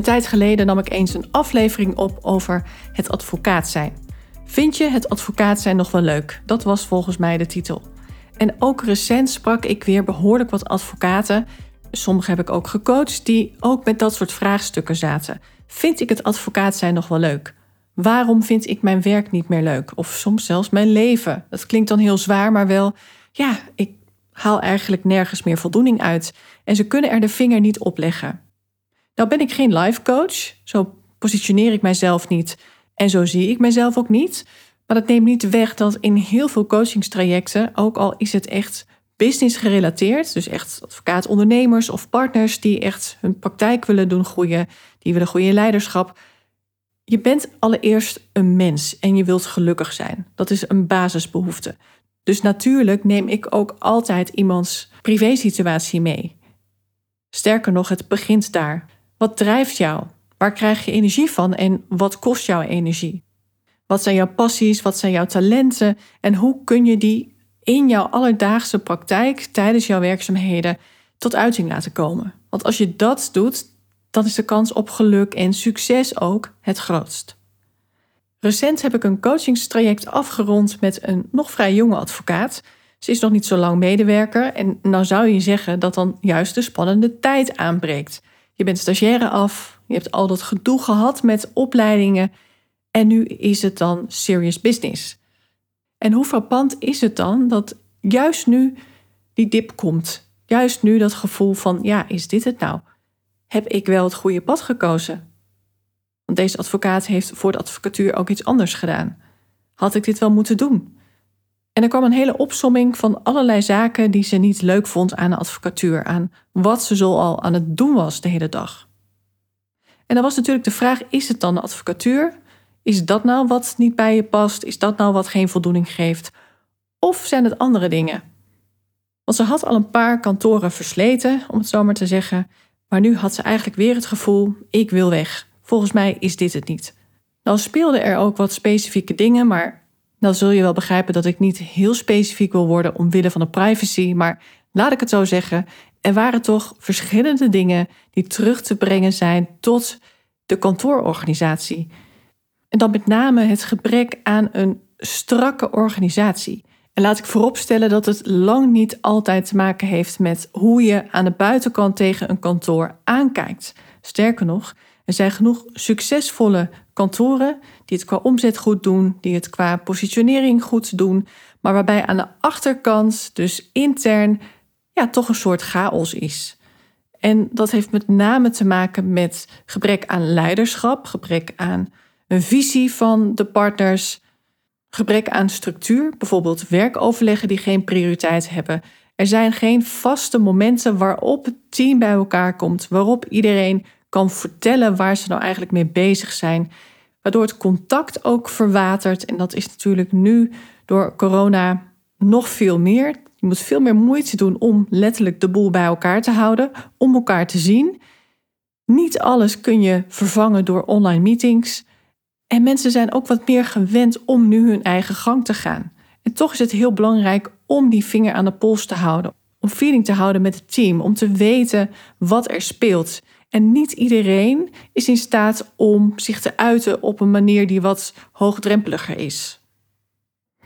Een tijd geleden nam ik eens een aflevering op over het advocaat zijn. Vind je het advocaat zijn nog wel leuk? Dat was volgens mij de titel. En ook recent sprak ik weer behoorlijk wat advocaten. Sommige heb ik ook gecoacht die ook met dat soort vraagstukken zaten. Vind ik het advocaat zijn nog wel leuk? Waarom vind ik mijn werk niet meer leuk? Of soms zelfs mijn leven. Dat klinkt dan heel zwaar, maar wel, ja, ik haal eigenlijk nergens meer voldoening uit. En ze kunnen er de vinger niet op leggen. Nou ben ik geen life coach, zo positioneer ik mijzelf niet en zo zie ik mijzelf ook niet. Maar dat neemt niet weg dat in heel veel coachingstrajecten, ook al is het echt business gerelateerd, dus echt advocaat, ondernemers of partners die echt hun praktijk willen doen groeien, die willen in leiderschap. Je bent allereerst een mens en je wilt gelukkig zijn. Dat is een basisbehoefte. Dus natuurlijk neem ik ook altijd iemands privésituatie mee. Sterker nog, het begint daar. Wat drijft jou? Waar krijg je energie van en wat kost jouw energie? Wat zijn jouw passies? Wat zijn jouw talenten? En hoe kun je die in jouw alledaagse praktijk tijdens jouw werkzaamheden tot uiting laten komen? Want als je dat doet, dan is de kans op geluk en succes ook het grootst. Recent heb ik een coachingstraject afgerond met een nog vrij jonge advocaat. Ze is nog niet zo lang medewerker en nou zou je zeggen dat dan juist de spannende tijd aanbreekt. Je bent stagiaire af, je hebt al dat gedoe gehad met opleidingen en nu is het dan serious business. En hoe frappant is het dan dat juist nu die dip komt? Juist nu dat gevoel van, ja, is dit het nou? Heb ik wel het goede pad gekozen? Want deze advocaat heeft voor de advocatuur ook iets anders gedaan. Had ik dit wel moeten doen? En er kwam een hele opsomming van allerlei zaken die ze niet leuk vond aan de advocatuur, aan wat ze zo al aan het doen was de hele dag. En dan was natuurlijk de vraag: is het dan de advocatuur? Is dat nou wat niet bij je past? Is dat nou wat geen voldoening geeft? Of zijn het andere dingen? Want ze had al een paar kantoren versleten, om het zo maar te zeggen. Maar nu had ze eigenlijk weer het gevoel: ik wil weg. Volgens mij is dit het niet. Nou speelden er ook wat specifieke dingen, maar dan zul je wel begrijpen dat ik niet heel specifiek wil worden omwille van de privacy. Maar laat ik het zo zeggen, er waren toch verschillende dingen die terug te brengen zijn tot de kantoororganisatie. En dan met name het gebrek aan een strakke organisatie. En laat ik vooropstellen dat het lang niet altijd te maken heeft met hoe je aan de buitenkant tegen een kantoor aankijkt. Sterker nog, er zijn genoeg succesvolle kantoren die het qua omzet goed doen, die het qua positionering goed doen, maar waarbij aan de achterkant, dus intern, ja, toch een soort chaos is. En dat heeft met name te maken met gebrek aan leiderschap, gebrek aan een visie van de partners, gebrek aan structuur, bijvoorbeeld werkoverleggen die geen prioriteit hebben. Er zijn geen vaste momenten waarop het team bij elkaar komt, waarop iedereen kan vertellen waar ze nou eigenlijk mee bezig zijn. Waardoor het contact ook verwatert. En dat is natuurlijk nu door corona nog veel meer. Je moet veel meer moeite doen om letterlijk de boel bij elkaar te houden, om elkaar te zien. Niet alles kun je vervangen door online meetings. En mensen zijn ook wat meer gewend om nu hun eigen gang te gaan. En toch is het heel belangrijk om die vinger aan de pols te houden. Om feeling te houden met het team. Om te weten wat er speelt. En niet iedereen is in staat om zich te uiten op een manier die wat hoogdrempeliger is.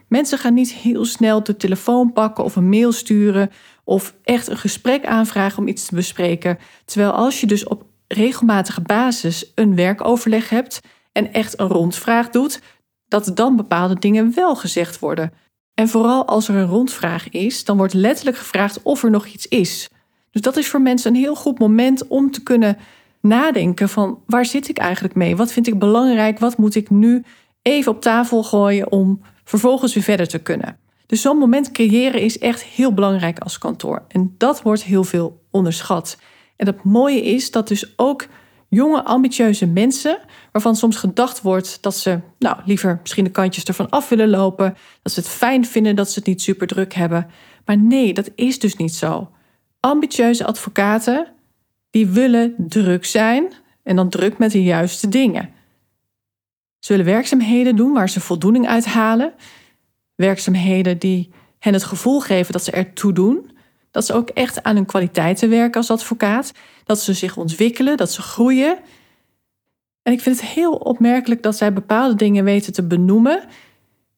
Mensen gaan niet heel snel de telefoon pakken of een mail sturen of echt een gesprek aanvragen om iets te bespreken. Terwijl als je dus op regelmatige basis een werkoverleg hebt en echt een rondvraag doet, dat dan bepaalde dingen wel gezegd worden. En vooral als er een rondvraag is, dan wordt letterlijk gevraagd of er nog iets is. Dus dat is voor mensen een heel goed moment om te kunnen nadenken van waar zit ik eigenlijk mee? Wat vind ik belangrijk? Wat moet ik nu even op tafel gooien om vervolgens weer verder te kunnen? Dus zo'n moment creëren is echt heel belangrijk als kantoor. En dat wordt heel veel onderschat. En het mooie is dat dus ook Jonge, ambitieuze mensen waarvan soms gedacht wordt dat ze nou, liever misschien de kantjes ervan af willen lopen, dat ze het fijn vinden dat ze het niet super druk hebben. Maar nee, dat is dus niet zo. Ambitieuze advocaten die willen druk zijn en dan druk met de juiste dingen. Ze willen werkzaamheden doen waar ze voldoening uit halen. Werkzaamheden die hen het gevoel geven dat ze ertoe doen. Dat ze ook echt aan hun kwaliteiten werken als advocaat. Dat ze zich ontwikkelen, dat ze groeien. En ik vind het heel opmerkelijk dat zij bepaalde dingen weten te benoemen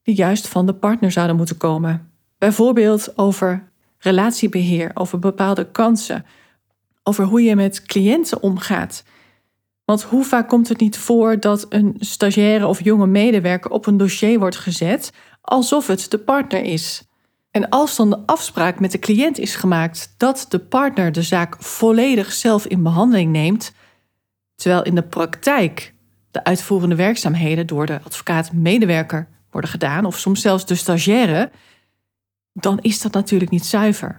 die juist van de partner zouden moeten komen. Bijvoorbeeld over relatiebeheer, over bepaalde kansen, over hoe je met cliënten omgaat. Want hoe vaak komt het niet voor dat een stagiaire of jonge medewerker op een dossier wordt gezet alsof het de partner is? En als dan de afspraak met de cliënt is gemaakt dat de partner de zaak volledig zelf in behandeling neemt, terwijl in de praktijk de uitvoerende werkzaamheden door de advocaat-medewerker worden gedaan, of soms zelfs de stagiaire, dan is dat natuurlijk niet zuiver.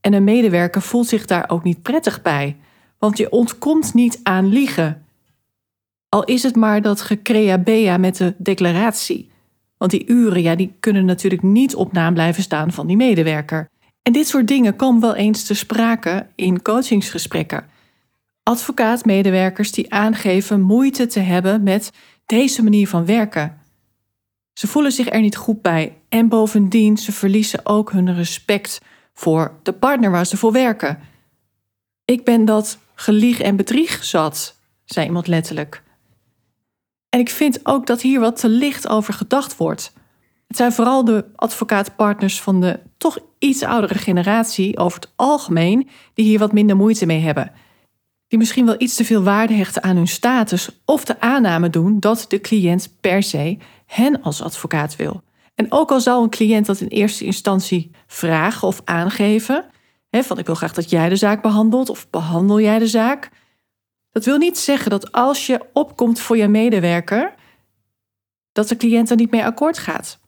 En een medewerker voelt zich daar ook niet prettig bij, want je ontkomt niet aan liegen. Al is het maar dat gecrea bea met de declaratie. Want die uren, ja, die kunnen natuurlijk niet op naam blijven staan van die medewerker. En dit soort dingen komen wel eens te sprake in coachingsgesprekken. Advocaat-medewerkers die aangeven moeite te hebben met deze manier van werken. Ze voelen zich er niet goed bij en bovendien ze verliezen ook hun respect voor de partner waar ze voor werken. Ik ben dat gelieg en bedrieg zat, zei iemand letterlijk. En ik vind ook dat hier wat te licht over gedacht wordt. Het zijn vooral de advocaatpartners van de toch iets oudere generatie over het algemeen die hier wat minder moeite mee hebben. Die misschien wel iets te veel waarde hechten aan hun status of de aanname doen dat de cliënt per se hen als advocaat wil. En ook al zou een cliënt dat in eerste instantie vragen of aangeven, hè, van ik wil graag dat jij de zaak behandelt of behandel jij de zaak, dat wil niet zeggen dat als je opkomt voor je medewerker, dat de cliënt er niet mee akkoord gaat.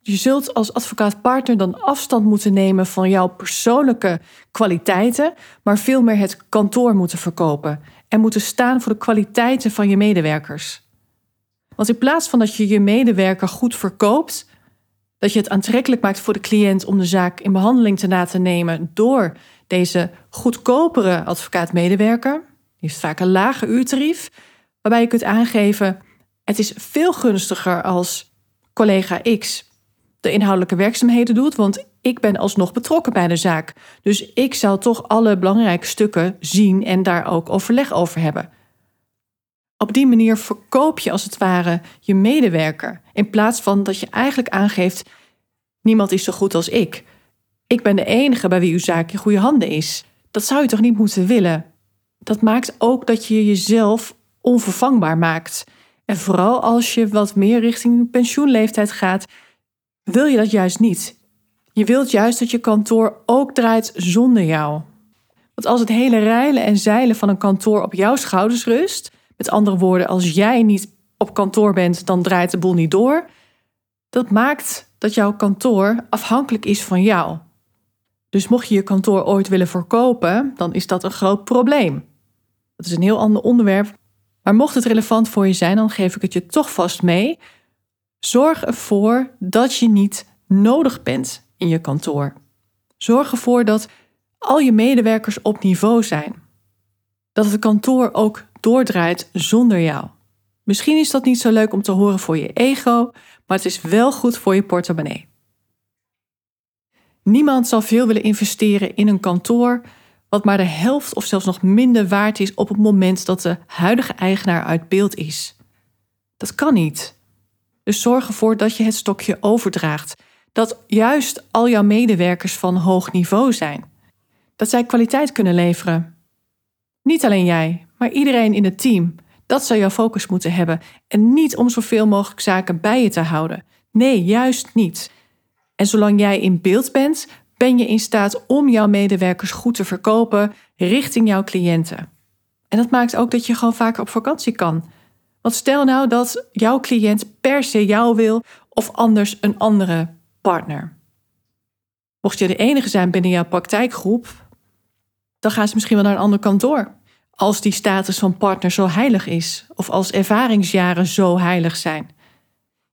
Je zult als advocaatpartner dan afstand moeten nemen van jouw persoonlijke kwaliteiten, maar veel meer het kantoor moeten verkopen en moeten staan voor de kwaliteiten van je medewerkers. Want in plaats van dat je je medewerker goed verkoopt, dat je het aantrekkelijk maakt voor de cliënt om de zaak in behandeling te laten nemen door deze goedkopere advocaat-medewerker, die heeft vaak een lager uurtarief, waarbij je kunt aangeven: het is veel gunstiger als collega X de inhoudelijke werkzaamheden doet, want ik ben alsnog betrokken bij de zaak. Dus ik zal toch alle belangrijke stukken zien en daar ook overleg over hebben. Op die manier verkoop je als het ware je medewerker, in plaats van dat je eigenlijk aangeeft: niemand is zo goed als ik. Ik ben de enige bij wie uw zaak in goede handen is. Dat zou je toch niet moeten willen? dat maakt ook dat je jezelf onvervangbaar maakt. En vooral als je wat meer richting pensioenleeftijd gaat, wil je dat juist niet. Je wilt juist dat je kantoor ook draait zonder jou. Want als het hele reilen en zeilen van een kantoor op jouw schouders rust, met andere woorden, als jij niet op kantoor bent, dan draait de boel niet door. Dat maakt dat jouw kantoor afhankelijk is van jou. Dus mocht je je kantoor ooit willen verkopen, dan is dat een groot probleem. Dat is een heel ander onderwerp. Maar mocht het relevant voor je zijn, dan geef ik het je toch vast mee. Zorg ervoor dat je niet nodig bent in je kantoor. Zorg ervoor dat al je medewerkers op niveau zijn. Dat het kantoor ook doordraait zonder jou. Misschien is dat niet zo leuk om te horen voor je ego, maar het is wel goed voor je portemonnee. Niemand zal veel willen investeren in een kantoor wat maar de helft of zelfs nog minder waard is op het moment dat de huidige eigenaar uit beeld is. Dat kan niet. Dus zorg ervoor dat je het stokje overdraagt. Dat juist al jouw medewerkers van hoog niveau zijn. Dat zij kwaliteit kunnen leveren. Niet alleen jij, maar iedereen in het team. Dat zou jouw focus moeten hebben. En niet om zoveel mogelijk zaken bij je te houden. Nee, juist niet. En zolang jij in beeld bent, ben je in staat om jouw medewerkers goed te verkopen richting jouw cliënten. En dat maakt ook dat je gewoon vaker op vakantie kan. Want stel nou dat jouw cliënt per se jou wil of anders een andere partner. Mocht je de enige zijn binnen jouw praktijkgroep, dan gaan ze misschien wel naar een ander kantoor. als die status van partner zo heilig is of als ervaringsjaren zo heilig zijn.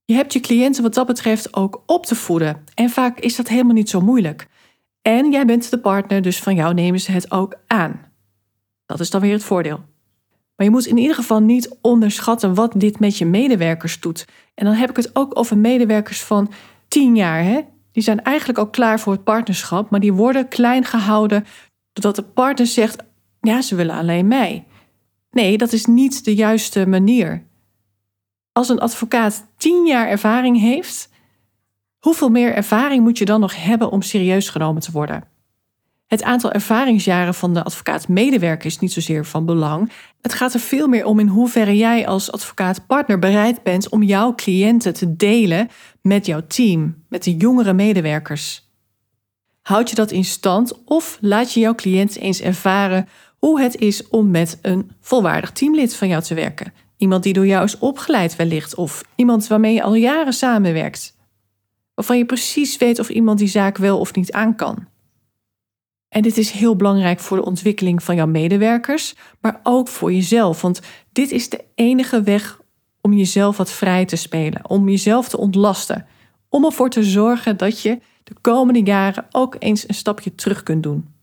Je hebt je cliënten wat dat betreft ook op te voeden en vaak is dat helemaal niet zo moeilijk. En jij bent de partner, dus van jou nemen ze het ook aan. Dat is dan weer het voordeel. Maar je moet in ieder geval niet onderschatten wat dit met je medewerkers doet. En dan heb ik het ook over medewerkers van 10 jaar. Hè? Die zijn eigenlijk al klaar voor het partnerschap, maar die worden klein gehouden doordat de partner zegt: ja, ze willen alleen mij. Nee, dat is niet de juiste manier. Als een advocaat 10 jaar ervaring heeft, hoeveel meer ervaring moet je dan nog hebben om serieus genomen te worden? Het aantal ervaringsjaren van de advocaat-medewerker is niet zozeer van belang. Het gaat er veel meer om in hoeverre jij als advocaat-partner bereid bent om jouw cliënten te delen met jouw team, met de jongere medewerkers. Houd je dat in stand of laat je jouw cliënt eens ervaren hoe het is om met een volwaardig teamlid van jou te werken? Iemand die door jou is opgeleid wellicht, of iemand waarmee je al jaren samenwerkt, waarvan je precies weet of iemand die zaak wel of niet aan kan. En dit is heel belangrijk voor de ontwikkeling van jouw medewerkers, maar ook voor jezelf. Want dit is de enige weg om jezelf wat vrij te spelen, om jezelf te ontlasten. Om ervoor te zorgen dat je de komende jaren ook eens een stapje terug kunt doen.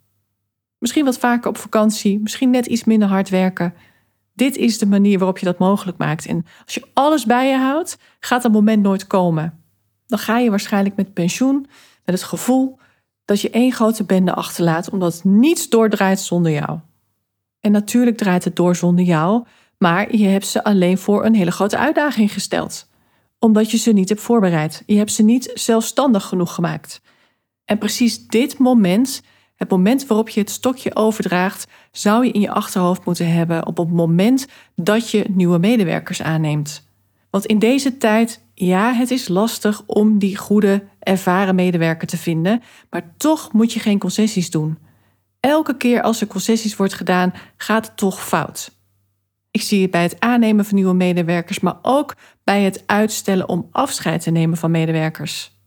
Misschien wat vaker op vakantie, misschien net iets minder hard werken. Dit is de manier waarop je dat mogelijk maakt. En als je alles bij je houdt, gaat dat moment nooit komen. Dan ga je waarschijnlijk met pensioen met het gevoel dat je één grote bende achterlaat, omdat niets doordraait zonder jou. En natuurlijk draait het door zonder jou, maar je hebt ze alleen voor een hele grote uitdaging gesteld. Omdat je ze niet hebt voorbereid. Je hebt ze niet zelfstandig genoeg gemaakt. En precies dit moment, het moment waarop je het stokje overdraagt, zou je in je achterhoofd moeten hebben op het moment dat je nieuwe medewerkers aanneemt. Want in deze tijd ja, het is lastig om die goede, ervaren medewerker te vinden, maar toch moet je geen concessies doen. Elke keer als er concessies wordt gedaan, gaat het toch fout. Ik zie het bij het aannemen van nieuwe medewerkers, maar ook bij het uitstellen om afscheid te nemen van medewerkers.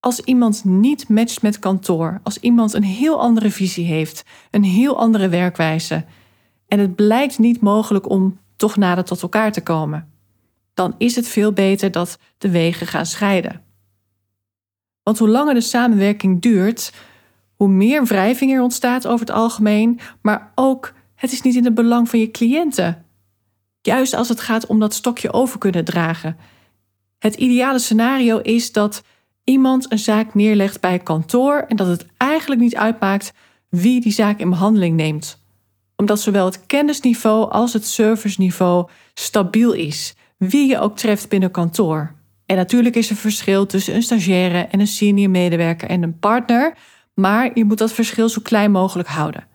Als iemand niet matcht met kantoor, als iemand een heel andere visie heeft, een heel andere werkwijze, en het blijkt niet mogelijk om toch nader tot elkaar te komen dan is het veel beter dat de wegen gaan scheiden. Want hoe langer de samenwerking duurt, hoe meer wrijving er ontstaat over het algemeen, maar ook het is niet in het belang van je cliënten. Juist als het gaat om dat stokje over kunnen dragen. Het ideale scenario is dat iemand een zaak neerlegt bij kantoor en dat het eigenlijk niet uitmaakt wie die zaak in behandeling neemt. Omdat zowel het kennisniveau als het serviceniveau stabiel is wie je ook treft binnen kantoor. En natuurlijk is er verschil tussen een stagiaire en een senior medewerker en een partner, maar je moet dat verschil zo klein mogelijk houden.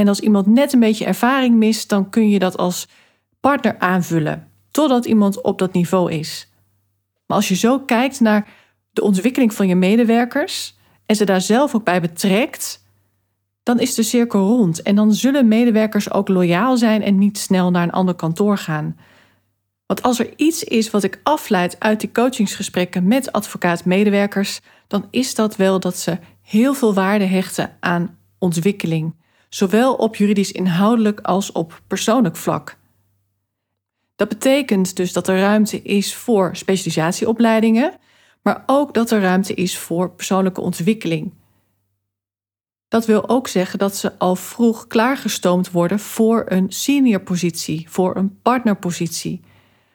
En als iemand net een beetje ervaring mist, dan kun je dat als partner aanvullen, totdat iemand op dat niveau is. Maar als je zo kijkt naar de ontwikkeling van je medewerkers en ze daar zelf ook bij betrekt, dan is de cirkel rond en dan zullen medewerkers ook loyaal zijn en niet snel naar een ander kantoor gaan. Want als er iets is wat ik afleid uit die coachingsgesprekken met advocaat-medewerkers, dan is dat wel dat ze heel veel waarde hechten aan ontwikkeling, zowel op juridisch inhoudelijk als op persoonlijk vlak. Dat betekent dus dat er ruimte is voor specialisatieopleidingen, maar ook dat er ruimte is voor persoonlijke ontwikkeling. Dat wil ook zeggen dat ze al vroeg klaargestoomd worden voor een seniorpositie, voor een partnerpositie.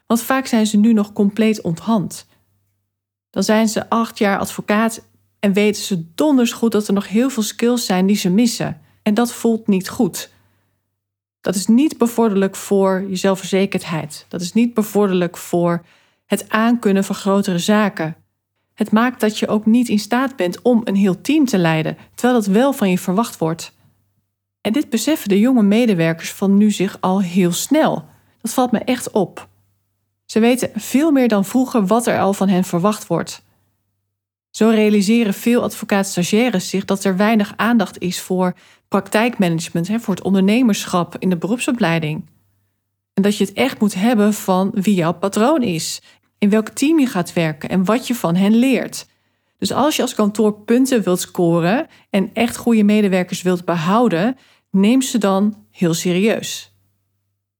Want vaak zijn ze nu nog compleet onthand. Dan zijn ze acht jaar advocaat en weten ze donders goed dat er nog heel veel skills zijn die ze missen. En dat voelt niet goed. Dat is niet bevorderlijk voor je zelfverzekerdheid. Dat is niet bevorderlijk voor het aankunnen van grotere zaken. Het maakt dat je ook niet in staat bent om een heel team te leiden, terwijl dat wel van je verwacht wordt. En dit beseffen de jonge medewerkers van nu zich al heel snel. Dat valt me echt op. Ze weten veel meer dan vroeger wat er al van hen verwacht wordt. Zo realiseren veel advocaat-stagiaires zich dat er weinig aandacht is voor praktijkmanagement, voor het ondernemerschap in de beroepsopleiding. En dat je het echt moet hebben van wie jouw patroon is, in welk team je gaat werken en wat je van hen leert. Dus als je als kantoor punten wilt scoren en echt goede medewerkers wilt behouden, neem ze dan heel serieus.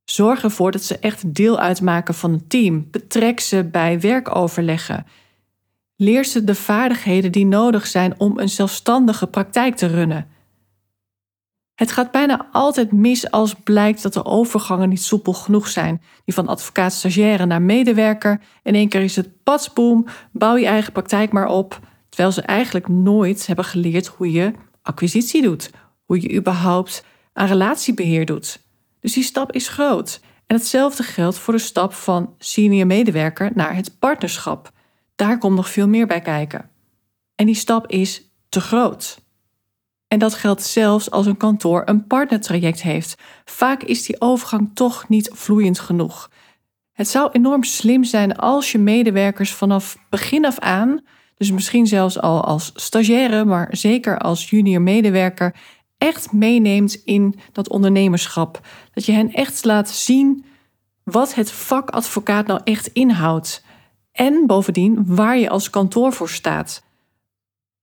Zorg ervoor dat ze echt deel uitmaken van een team. Betrek ze bij werkoverleggen. Leer ze de vaardigheden die nodig zijn om een zelfstandige praktijk te runnen. Het gaat bijna altijd mis als blijkt dat de overgangen niet soepel genoeg zijn. Die van advocaat-stagiaire naar medewerker. In één keer is het patsboom, bouw je eigen praktijk maar op. Terwijl ze eigenlijk nooit hebben geleerd hoe je acquisitie doet. Hoe je überhaupt aan relatiebeheer doet. Dus die stap is groot. En hetzelfde geldt voor de stap van senior medewerker naar het partnerschap. Daar komt nog veel meer bij kijken. En die stap is te groot. En dat geldt zelfs als een kantoor een partnertraject heeft. Vaak is die overgang toch niet vloeiend genoeg. Het zou enorm slim zijn als je medewerkers vanaf begin af aan, dus misschien zelfs al als stagiaire, maar zeker als junior medewerker, echt meeneemt in dat ondernemerschap. Dat je hen echt laat zien wat het vak advocaat nou echt inhoudt. En bovendien waar je als kantoor voor staat.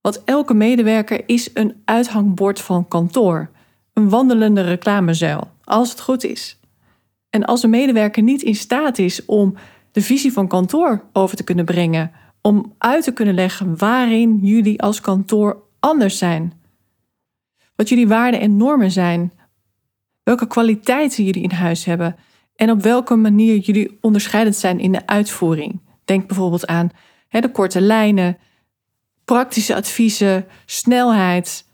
Want elke medewerker is een uithangbord van kantoor, een wandelende reclamezuil, als het goed is. En als een medewerker niet in staat is om de visie van kantoor over te kunnen brengen, om uit te kunnen leggen waarin jullie als kantoor anders zijn, wat jullie waarden en normen zijn, welke kwaliteiten jullie in huis hebben en op welke manier jullie onderscheidend zijn in de uitvoering. Denk bijvoorbeeld aan hè, de korte lijnen, praktische adviezen, snelheid,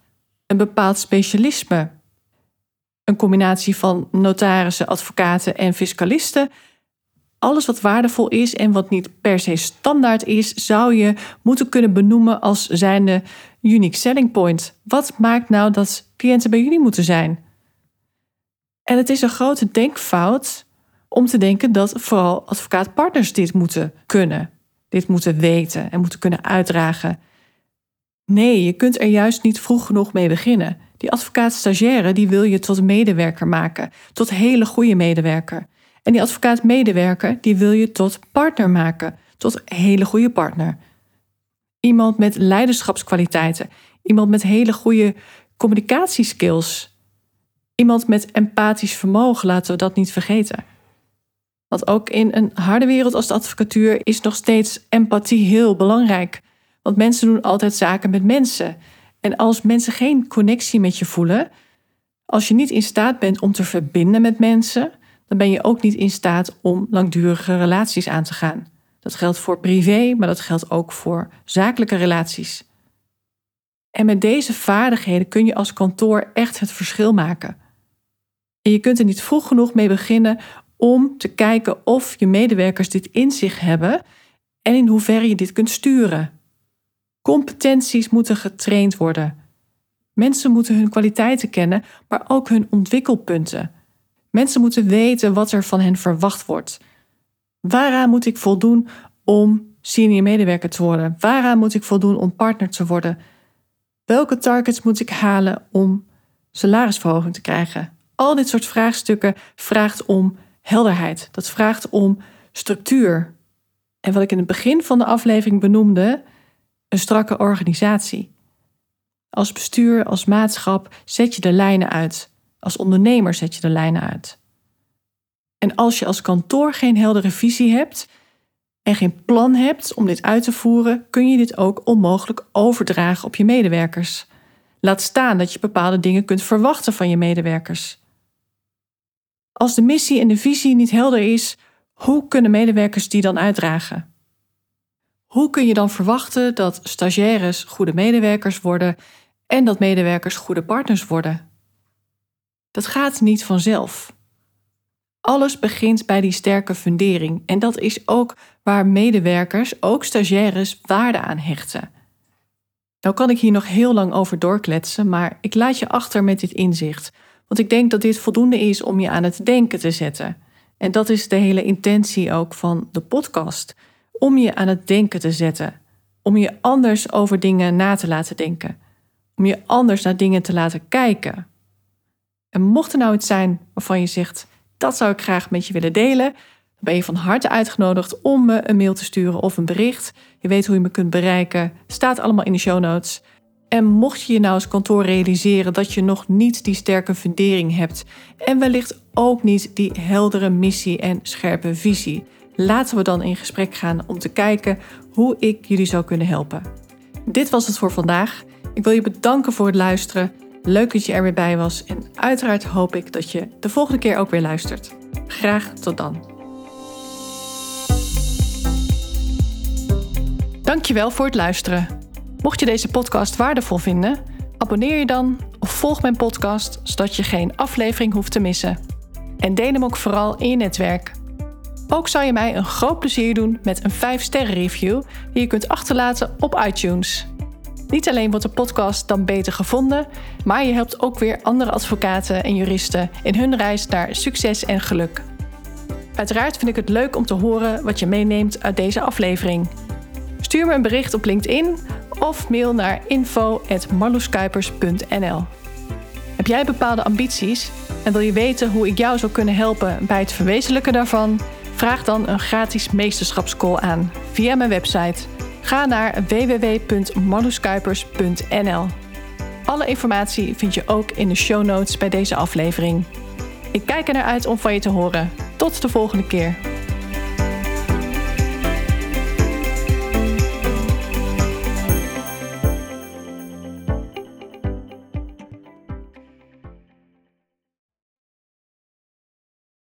een bepaald specialisme. Een combinatie van notarissen, advocaten en fiscalisten. Alles wat waardevol is en wat niet per se standaard is, zou je moeten kunnen benoemen als zijnde unique selling point. Wat maakt nou dat cliënten bij jullie moeten zijn? En het is een grote denkfout om te denken dat vooral advocaatpartners dit moeten kunnen, dit moeten weten en moeten kunnen uitdragen. Nee, je kunt er juist niet vroeg genoeg mee beginnen. Die advocaat-stagiaire die wil je tot medewerker maken, tot hele goede medewerker. En die advocaat-medewerker die wil je tot partner maken, tot hele goede partner. Iemand met leiderschapskwaliteiten, iemand met hele goede communicatieskills, iemand met empathisch vermogen, laten we dat niet vergeten. Want ook in een harde wereld als de advocatuur is nog steeds empathie heel belangrijk. Want mensen doen altijd zaken met mensen. En als mensen geen connectie met je voelen, als je niet in staat bent om te verbinden met mensen, dan ben je ook niet in staat om langdurige relaties aan te gaan. Dat geldt voor privé, maar dat geldt ook voor zakelijke relaties. En met deze vaardigheden kun je als kantoor echt het verschil maken. En je kunt er niet vroeg genoeg mee beginnen om te kijken of je medewerkers dit in zich hebben en in hoeverre je dit kunt sturen. Competenties moeten getraind worden. Mensen moeten hun kwaliteiten kennen, maar ook hun ontwikkelpunten. Mensen moeten weten wat er van hen verwacht wordt. Waaraan moet ik voldoen om senior medewerker te worden? Waaraan moet ik voldoen om partner te worden? Welke targets moet ik halen om salarisverhoging te krijgen? Al dit soort vraagstukken vraagt om helderheid. Dat vraagt om structuur. En wat ik in het begin van de aflevering benoemde, een strakke organisatie. Als bestuur, als maatschap zet je de lijnen uit. Als ondernemer zet je de lijnen uit. En als je als kantoor geen heldere visie hebt en geen plan hebt om dit uit te voeren, kun je dit ook onmogelijk overdragen op je medewerkers. Laat staan dat je bepaalde dingen kunt verwachten van je medewerkers. Als de missie en de visie niet helder is, hoe kunnen medewerkers die dan uitdragen? Hoe kun je dan verwachten dat stagiaires goede medewerkers worden en dat medewerkers goede partners worden? Dat gaat niet vanzelf. Alles begint bij die sterke fundering en dat is ook waar medewerkers, ook stagiaires, waarde aan hechten. Nou kan ik hier nog heel lang over doorkletsen, maar ik laat je achter met dit inzicht, want ik denk dat dit voldoende is om je aan het denken te zetten. En dat is de hele intentie ook van de podcast om je aan het denken te zetten. Om je anders over dingen na te laten denken. Om je anders naar dingen te laten kijken. En mocht er nou iets zijn waarvan je zegt: dat zou ik graag met je willen delen, dan ben je van harte uitgenodigd om me een mail te sturen of een bericht. Je weet hoe je me kunt bereiken. Staat allemaal in de show notes. En mocht je je nou als kantoor realiseren dat je nog niet die sterke fundering hebt en wellicht ook niet die heldere missie en scherpe visie, laten we dan in gesprek gaan om te kijken hoe ik jullie zou kunnen helpen. Dit was het voor vandaag. Ik wil je bedanken voor het luisteren. Leuk dat je er weer bij was en uiteraard hoop ik dat je de volgende keer ook weer luistert. Graag tot dan. Dankjewel voor het luisteren. Mocht je deze podcast waardevol vinden, abonneer je dan of volg mijn podcast zodat je geen aflevering hoeft te missen. En deel hem ook vooral in je netwerk. Ook zou je mij een groot plezier doen met een 5-sterren review die je kunt achterlaten op iTunes. Niet alleen wordt de podcast dan beter gevonden, maar je helpt ook weer andere advocaten en juristen in hun reis naar succes en geluk. Uiteraard vind ik het leuk om te horen wat je meeneemt uit deze aflevering. Stuur me een bericht op LinkedIn of mail naar info.marloeskuipers.nl. Heb jij bepaalde ambities en wil je weten hoe ik jou zou kunnen helpen bij het verwezenlijken daarvan? Vraag dan een gratis meesterschapscall aan via mijn website. Ga naar www.marloeskuipers.nl. Alle informatie vind je ook in de show notes bij deze aflevering. Ik kijk er naar uit om van je te horen. Tot de volgende keer.